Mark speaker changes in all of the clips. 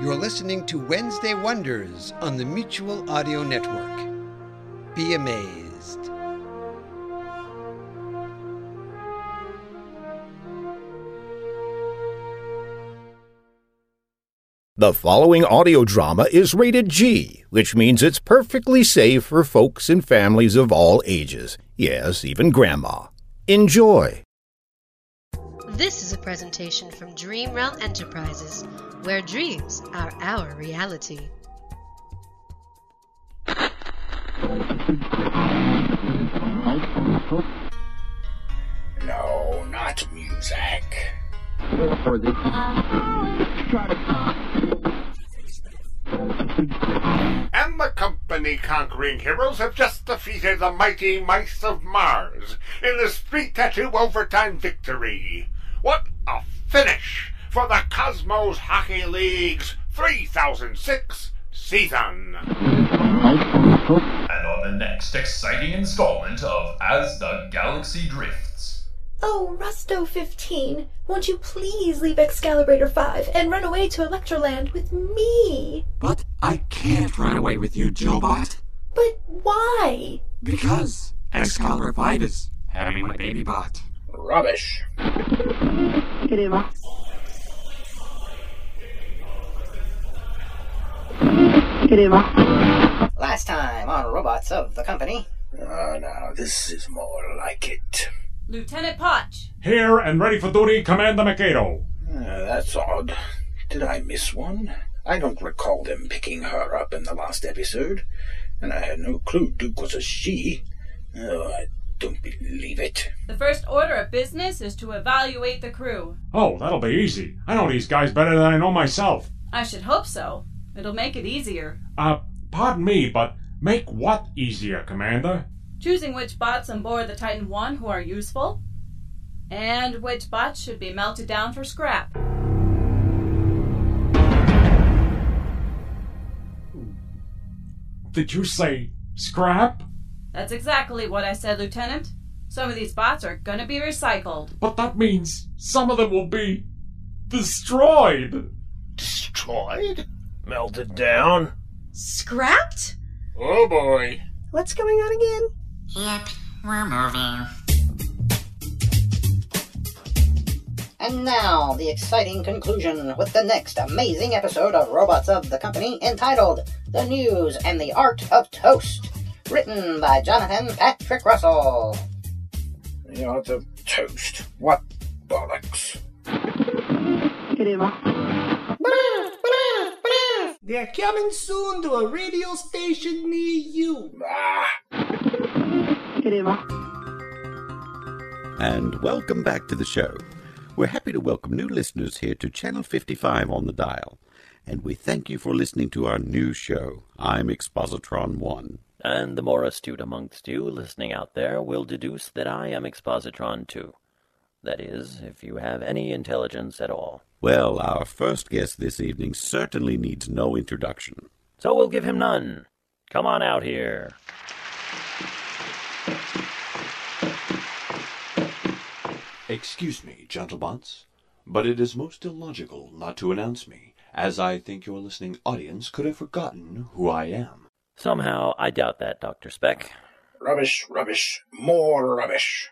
Speaker 1: You're listening to Wednesday Wonders on the Mutual Audio Network. Be amazed.
Speaker 2: The following audio drama is rated G, which means it's perfectly safe for folks and families of all ages. Yes, even grandma. Enjoy.
Speaker 3: This is a presentation from Dream Realm Enterprises, where dreams are our reality.
Speaker 4: No, not music.
Speaker 5: And the company conquering heroes have just defeated the mighty mice of Mars in the Street Tattoo Overtime victory. What a finish for the Cosmos Hockey League's 3006 season!
Speaker 6: And on the next exciting installment of As the Galaxy Drifts.
Speaker 7: Oh, Rusto 15, won't you please leave Excalibrator 5 and run away to Electroland with me?
Speaker 4: But I can't run away with you, Jobot.
Speaker 7: But why?
Speaker 4: Because Excalibur 5 is having my baby bot. Rubbish.
Speaker 8: Last time on Robotz of the Company.
Speaker 4: Ah, now this is more like it.
Speaker 9: Lieutenant Potch.
Speaker 10: Here and ready for duty, Commander Mikado.
Speaker 4: Uh, that's odd. Did I miss one? I don't recall them picking her up in the last episode, and I had no clue Duke was a she. Oh, I don't believe it.
Speaker 9: The first order of business is to evaluate the crew.
Speaker 10: Oh, that'll be easy. I know these guys better than I know myself.
Speaker 9: I should hope so. It'll make it easier.
Speaker 10: Uh, pardon me, but make what easier, Commander?
Speaker 9: Choosing which bots on board the Titan 1 who are useful, and which bots should be melted down for scrap.
Speaker 10: Did you say scrap?
Speaker 9: That's exactly what I said, Lieutenant. Some of these bots are gonna be recycled.
Speaker 10: But that means some of them will be destroyed.
Speaker 5: Destroyed?
Speaker 4: Melted down?
Speaker 7: Scrapped?
Speaker 5: Oh boy.
Speaker 7: What's going on again?
Speaker 8: Yep, we're moving. And now, the exciting conclusion with the next amazing episode of Robotz of the Company entitled The News and the Art of Toast, written by Jonathan Patrick Russell.
Speaker 4: The art of toast. What bollocks?
Speaker 11: They're coming soon to a radio station near you.
Speaker 2: And welcome back to the show. We're happy to welcome new listeners here to Channel 55 on the dial. And we thank you for listening to our new show. I'm Expositron 1.
Speaker 12: And the more astute amongst you listening out there will deduce that I am Expositron 2. That is, if you have any intelligence at all.
Speaker 2: Well, our first guest this evening certainly needs no introduction.
Speaker 12: So we'll give him none. Come on out here.
Speaker 13: Excuse me, gentlebots, but it is most illogical not to announce me, as I think your listening audience could have forgotten who I am.
Speaker 12: Somehow, I doubt that, Dr. Speck.
Speaker 4: Rubbish, rubbish, more rubbish.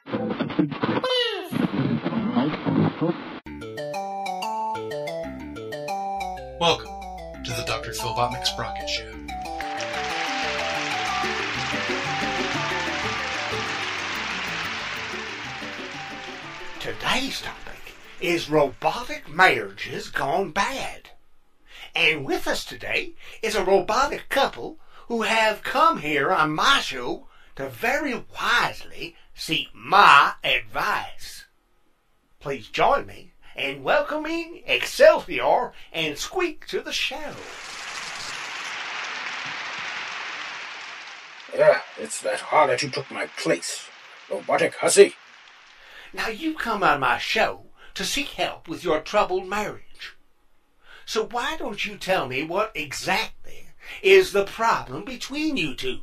Speaker 14: Welcome to the Dr. Philbotnik Sprocket Show.
Speaker 5: Today's topic is robotic marriages gone bad. And with us today is a robotic couple who have come here on my show to very wisely seek my advice. Please join me and welcoming Excelsior and Squeak to the show.
Speaker 4: Yeah, it's that harlot who took my place. Robotic hussy.
Speaker 5: Now you come on my show to seek help with your troubled marriage. So why don't you tell me what exactly is the problem between you two?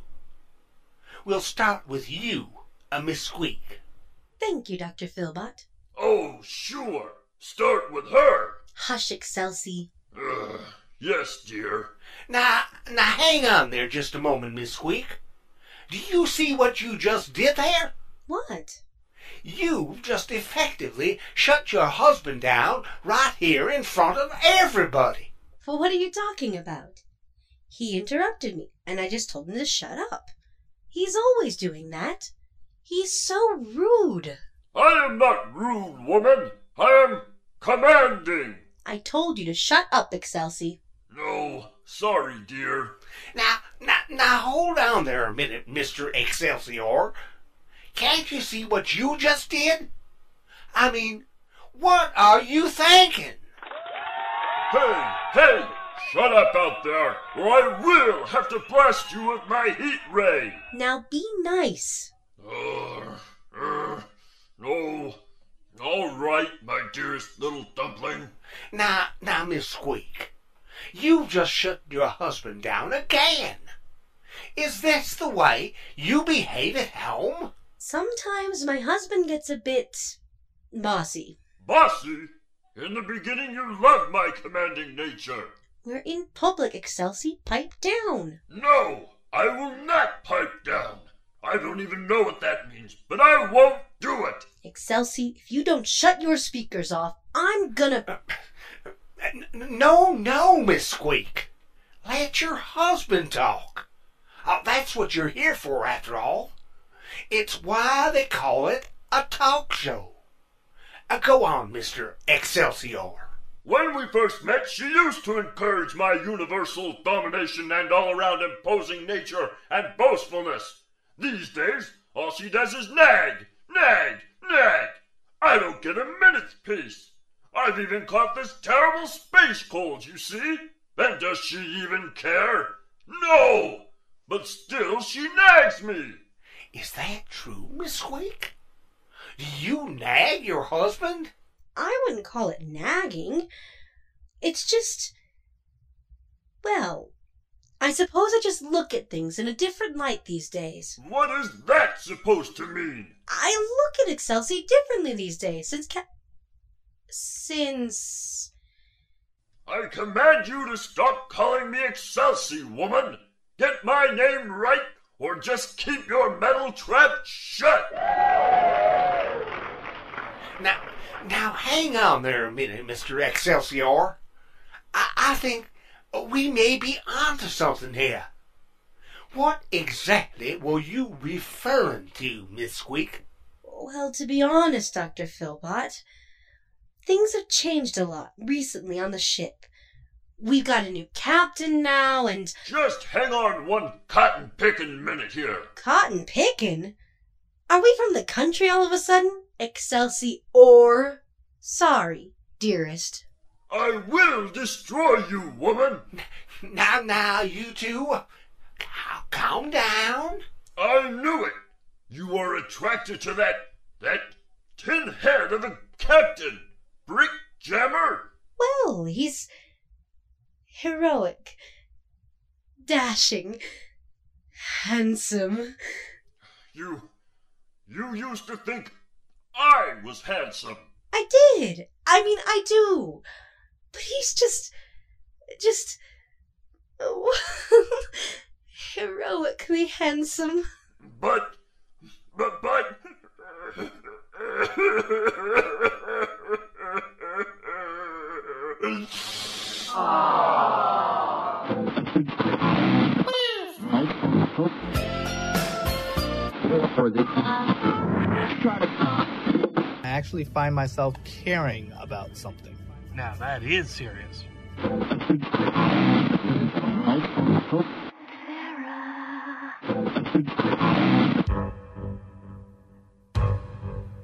Speaker 5: We'll start with you, a Miss Squeak.
Speaker 3: Thank you, Dr. Filbot.
Speaker 15: Oh, sure. Start with her.
Speaker 3: Hush, Excelsi.
Speaker 15: Ugh, yes, dear.
Speaker 5: Now, now hang on there just a moment, Miss Squeak. Do you see what you just did there?
Speaker 3: What?
Speaker 5: You've just effectively shut your husband down right here in front of everybody.
Speaker 3: Well, what are you talking about? He mm-hmm. interrupted me, and I just told him to shut up. He's always doing that. He's so rude.
Speaker 15: I am not rude, woman. I am commanding.
Speaker 3: I told you to shut up, Excelsi.
Speaker 15: No, sorry, dear.
Speaker 5: Now, now, now hold on there a minute, Mr. Excelsior. Can't you see what you just did? I mean, what are you thinking?
Speaker 15: Hey, hey, shut up out there, or I will have to blast you with my heat ray.
Speaker 3: Now be nice.
Speaker 15: Uh, uh, no. All right, my dearest little dumpling.
Speaker 5: Now, now, Miss Squeak, you've just shut your husband down again. Is this the way you behave at home?
Speaker 3: Sometimes my husband gets a bit bossy.
Speaker 15: Bossy? In the beginning, you loved my commanding nature.
Speaker 3: We're in public, Excelsi. Pipe down.
Speaker 15: No, I will not pipe down. I don't even know what that means, but I won't do it.
Speaker 3: Excelsi, if you don't shut your speakers off, I'm gonna.
Speaker 5: No, no, Miss Squeak. Let your husband talk. Oh, that's what you're here for, after all. It's why they call it a talk show. Uh, go on, Mr. Excelsior.
Speaker 15: When we first met, she used to encourage my universal domination and all around imposing nature and boastfulness. These days, all she does is nag, nag, nag. I don't get a minute's peace. I've even caught this terrible space cold, you see? And does she even care? No! But still she nags me.
Speaker 5: Is that true, Miss Squeak? Do you nag your husband?
Speaker 3: I wouldn't call it nagging. It's just. Well, I suppose I just look at things in a different light these days.
Speaker 15: What is that supposed to mean?
Speaker 3: I look at Excelsi differently these days since ca- since
Speaker 15: I command you to stop calling me Excelsi, woman. Get my name right, or just keep your metal trap shut.
Speaker 5: Now, now hang on there a minute, Mr. Excelsior. I, I think we may be onto something here. What exactly were you referring to, Miss Squeak?
Speaker 3: Well, to be honest, Dr. Filbot, things have changed a lot recently on the ship. We've got a new captain now, and.
Speaker 15: Just hang on one cotton picking minute here.
Speaker 3: Cotton picking? Are we from the country all of a sudden? Excelsior. Sorry, dearest.
Speaker 15: I will destroy you, woman.
Speaker 5: Now, now, you two, calm down.
Speaker 15: I knew it. You are attracted to that that tin head of a captain, Brick Jammer.
Speaker 3: Well, he's heroic, dashing, handsome.
Speaker 15: You, you used to think I was handsome.
Speaker 3: I did. I mean, I do. But he's just, just heroically handsome.
Speaker 15: But, but, but.
Speaker 16: I actually find myself caring about something.
Speaker 17: Now that is serious.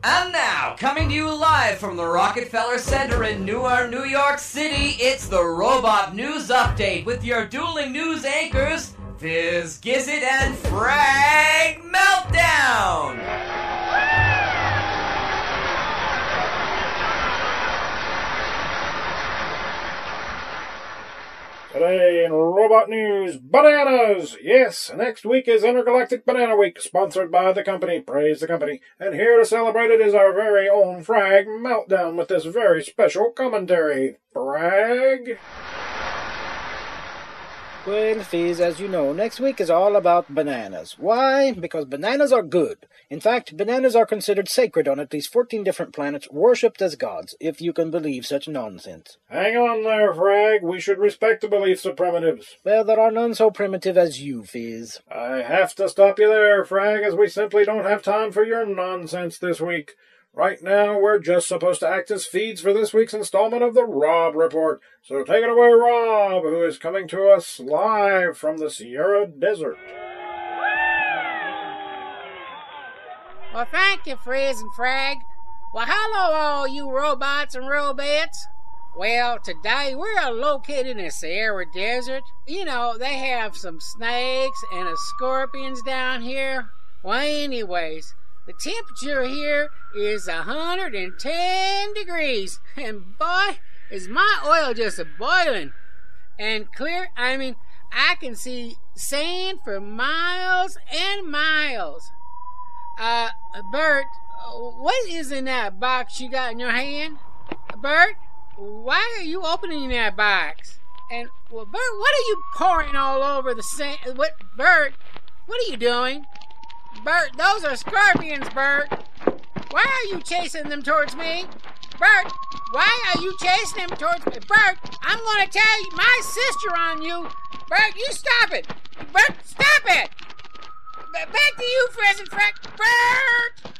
Speaker 18: And now, Coming to you live from the Rockefeller Center in Newark, New York City, it's the Robot News Update with your dueling news anchors, Fizz Gizzard and Frag Meltdown!
Speaker 19: Today in Robot News, bananas! Yes, next week is Intergalactic Banana Week, sponsored by the company. Praise the company. And here to celebrate it is our very own Frag Meltdown with this very special commentary. Frag?
Speaker 20: Well, Fizz, as you know, next week is all about bananas. Why? Because bananas are good. In fact, bananas are considered sacred on at least 14 different planets, worshipped as gods, if you can believe such nonsense.
Speaker 19: Hang on there, Frag. We should respect the beliefs of primitives.
Speaker 20: Well, there are none so primitive as you, Fizz.
Speaker 19: I have to stop you there, Frag, as we simply don't have time for your nonsense this week. Right now, we're just supposed to act as feeds for this week's installment of the Rob Report. So take it away, Rob, who is coming to us live from the Sierra Desert.
Speaker 21: Well, thank you, Frizz and Frag. Well, hello, all you robots and robots. Well, today we're located in the Sierra Desert. You know, they have some snakes and a scorpions down here. Well, anyways, the temperature here is 110 degrees, and boy, is my oil just a boiling. And clear, I mean, I can see sand for miles and miles. Uh, Bert, what is in that box you got in your hand? Bert, why are you opening that box? And, well, Bert, what are you pouring all over the sand? What, Bert, what are you doing? Bert, those are scorpions, Bert. Why are you chasing them towards me? Bert, why are you chasing them towards me? Bert, I'm going to tell you my sister on you. Bert, you stop it. Bert, stop it. B- back to you, Frizz and Freck. Bert!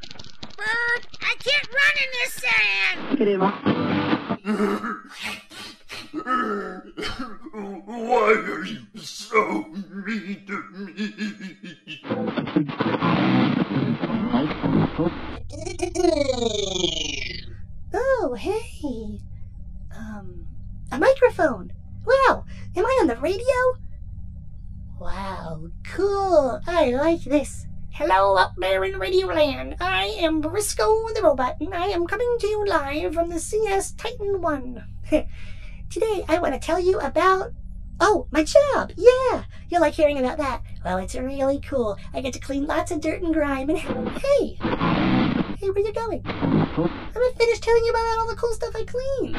Speaker 21: Bert, I can't run in this sand.
Speaker 15: Why are you so mean to me?
Speaker 22: Oh, hey. Um, a microphone. Wow, am I on the radio? Wow, cool. I like this. Hello up there in Radio Land. I am Briscoe the Robot, and I am coming to you live from the CS Titan 1. Today, I want to tell you about. Oh, my job! Yeah! You'll like hearing about that. Well, it's really cool. I get to clean lots of dirt and grime, and hey! Hey, where are you going? I'm not finished telling you about all the cool stuff I clean.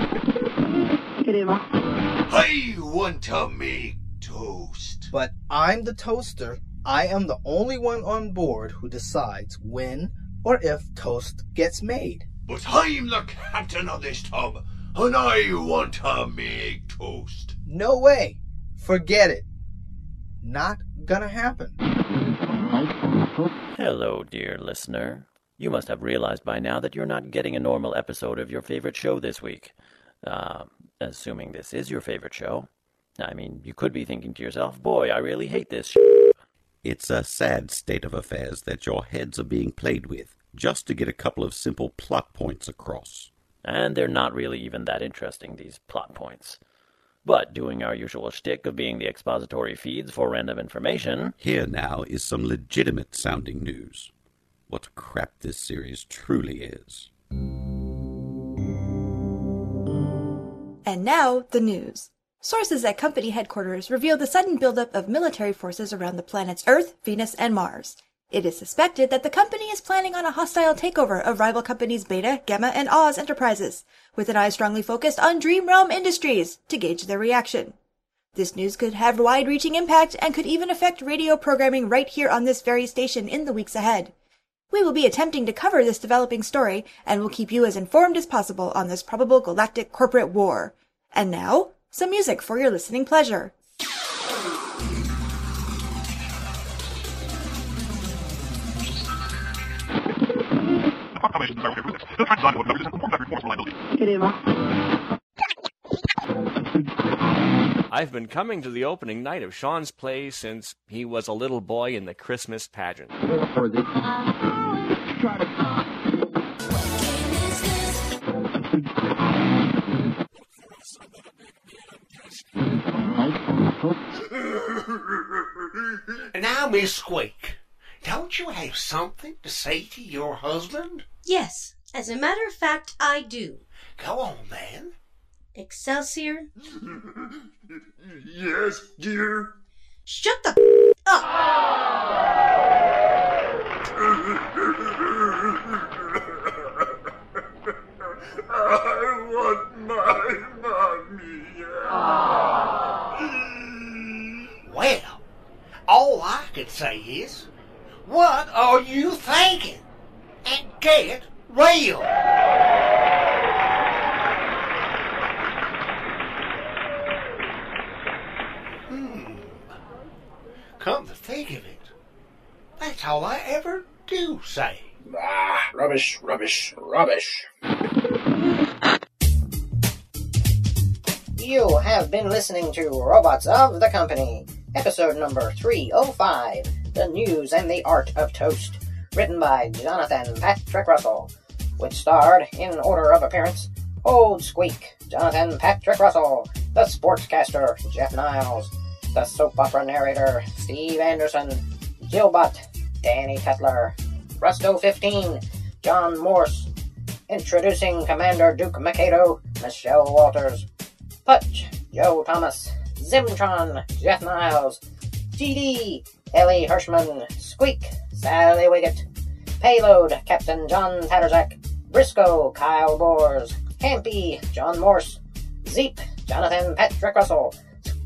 Speaker 11: I want to make toast.
Speaker 16: But I'm the toaster. I am the only one on board who decides when or if toast gets made.
Speaker 11: But I'm the captain of this tub, and I want to make toast.
Speaker 16: No way. Forget it. Not gonna happen.
Speaker 12: Hello, dear listener. You must have realized by now that you're not getting a normal episode of your favorite show this week. Uh, assuming this is your favorite show. I mean, you could be thinking to yourself, boy, I really hate this sh-.
Speaker 23: It's a sad state of affairs that your heads are being played with, just to get a couple of simple plot points across.
Speaker 12: And they're not really even that interesting, these plot points. But doing our usual shtick of being the expository feeds for random information.
Speaker 23: Here now is some legitimate sounding news. What crap this series truly is.
Speaker 7: And now, the news. Sources at company headquarters reveal the sudden buildup of military forces around the planets Earth, Venus, and Mars. It is suspected that the company is planning on a hostile takeover of rival companies Beta, Gamma, and Oz Enterprises, with an eye strongly focused on Dream Realm Industries to gauge their reaction. This news could have wide reaching impact and could even affect radio programming right here on this very station in the weeks ahead. We will be attempting to cover this developing story and will keep you as informed as possible on this probable galactic corporate war. And now, some music for your listening pleasure. The design of reliability.
Speaker 24: I've been coming to the opening night of Sean's play since he was a little boy in the Christmas pageant.
Speaker 5: now, Miss Squeak, don't you have something to say to your husband?
Speaker 3: Yes, as a matter of fact, I do.
Speaker 5: Go on, man.
Speaker 3: Excelsior?
Speaker 15: Yes, dear.
Speaker 3: Shut the up!
Speaker 15: I want my mommy.
Speaker 5: Well, all I can say is, what are you thinking? And get real. Hmm. Come to think of it, that's all I ever do say.
Speaker 19: Ah, rubbish, rubbish, rubbish.
Speaker 8: You have been listening to Robotz of the Company, episode number 305 The News and the Art of Toast, written by Jonathan Patrick Russell, which starred, in order of appearance, Old Squeak, Jonathan Patrick Russell, the sportscaster, Jeff Niles, the soap opera narrator, Steve Anderson, Gilbot, Danny Cutler, Rusto 15, John Morse, introducing Commander Duke Mikado, Michelle Walters, Putch, Joe Thomas, Zimtron, Jeff Niles, GD, Ellie Hirschman, Squeak, Sally Wiggett, Payload, Captain John Tatterzak, Briscoe, Kyle Boers, Campy, John Morse, Zeep, Jonathan Patrick Russell,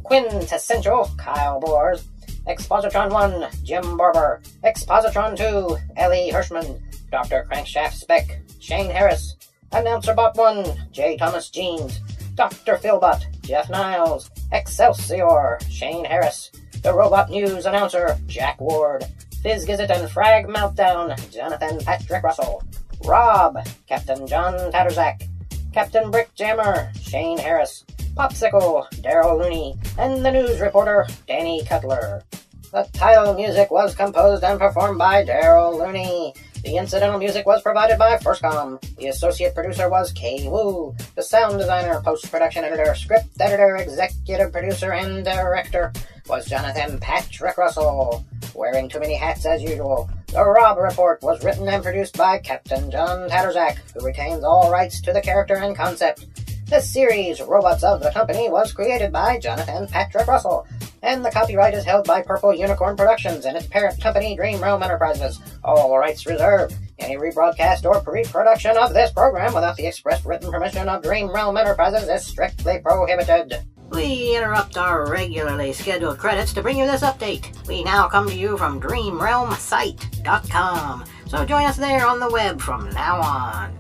Speaker 8: Quintessential, Kyle Boers, Expositron 1, Jim Barber, Expositron 2, Ellie Hirschman, Dr. Crankshaft Speck, Shane Harris, Announcer Bot 1, J. Thomas Jeans, Dr. Filbot, Jeff Niles, Excelsior, Shane Harris, the Robot News announcer, Jack Ward, Fizz and Frag Meltdown, Jonathan Patrick Russell, Rob, Captain John Tatterzak, Captain Brick Jammer, Shane Harris, Popsicle, Daryl Looney, and the news reporter, Danny Cutler. The title music was composed and performed by Daryl Looney. The incidental music was provided by Firstcom. The associate producer was Kay Wu. The sound designer, post-production editor, script editor, executive producer, and director was Jonathan Patrick Russell. Wearing too many hats as usual, the Rob Report was written and produced by Captain John Tatterzak, who retains all rights to the character and concept. The series Robotz of the Company was created by Jonathan Patrick Russell, and the copyright is held by Purple Unicorn Productions and its parent company Dream Realm Enterprises. All rights reserved. Any rebroadcast or pre-production of this program without the express written permission of Dream Realm Enterprises is strictly prohibited. We interrupt our regularly scheduled credits to bring you this update. We now come to you from DreamRealmSite.com, so join us there on the web from now on.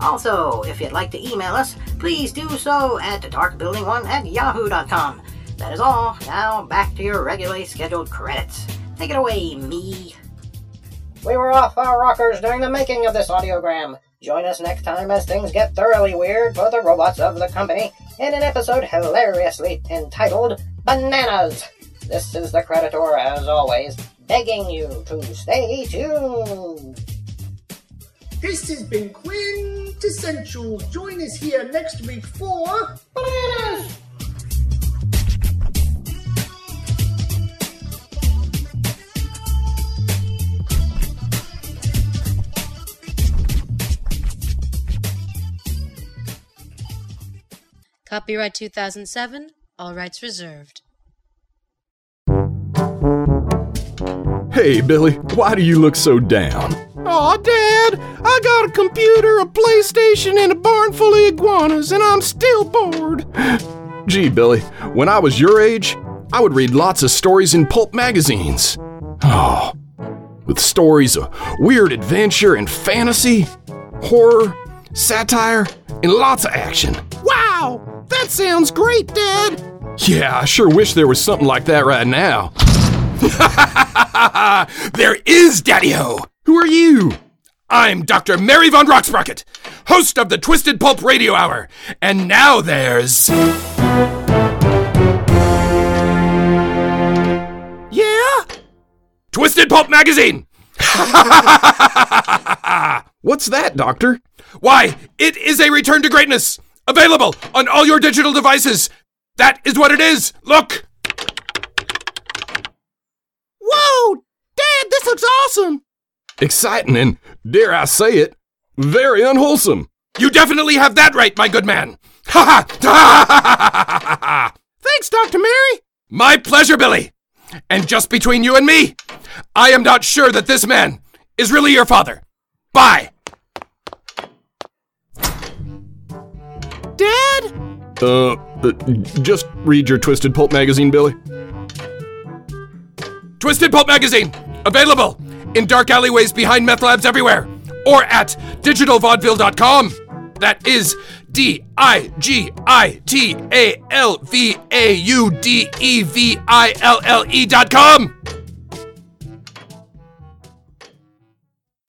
Speaker 8: Also, if you'd like to email us, please do so at darkbuilding1 at yahoo.com. That is all. Now back to your regularly scheduled credits. Take it away, me. We were off our rockers during the making of this audiogram. Join us next time as things get thoroughly weird for the robots of the company in an episode hilariously entitled Bananas. This is the Creditor, as always, begging you to stay tuned.
Speaker 22: This has been Quintessential. Join us here next week for Bananas!
Speaker 25: Copyright 2007, all rights reserved.
Speaker 26: Hey, Billy, why do you look so down?
Speaker 27: Aw, Dad, I got a computer, a PlayStation, and a barn full of iguanas, and I'm still bored.
Speaker 26: Gee, Billy, when I was your age, I would read lots of stories in pulp magazines. Oh, with stories of weird adventure and fantasy, horror, satire, and lots of action.
Speaker 27: Wow, that sounds great, Dad.
Speaker 26: Yeah, I sure wish there was something like that right now. there is, Daddy Ho! Who are you? I'm Dr. Mary Von Rocksprocket, host of the Twisted Pulp Radio Hour. And now there's.
Speaker 27: Yeah?
Speaker 26: Twisted Pulp Magazine! What's that, Doctor? Why, it is a return to greatness! Available on all your digital devices! That is what it is! Look!
Speaker 27: Whoa! Dad, this looks awesome!
Speaker 26: Exciting and, dare I say it, very unwholesome. You definitely have that right, my good man! Ha ha!
Speaker 27: Thanks, Dr. Mary!
Speaker 26: My pleasure, Billy! And just between you and me, I am not sure that this man is really your father. Bye!
Speaker 27: Dad?
Speaker 26: Uh, uh, just read your Twisted Pulp magazine, Billy. Twisted Pulp magazine, available in dark alleyways behind meth labs everywhere, or at digitalvaudeville.com. That is D I G I T A L V A U D E V I L L E dot com.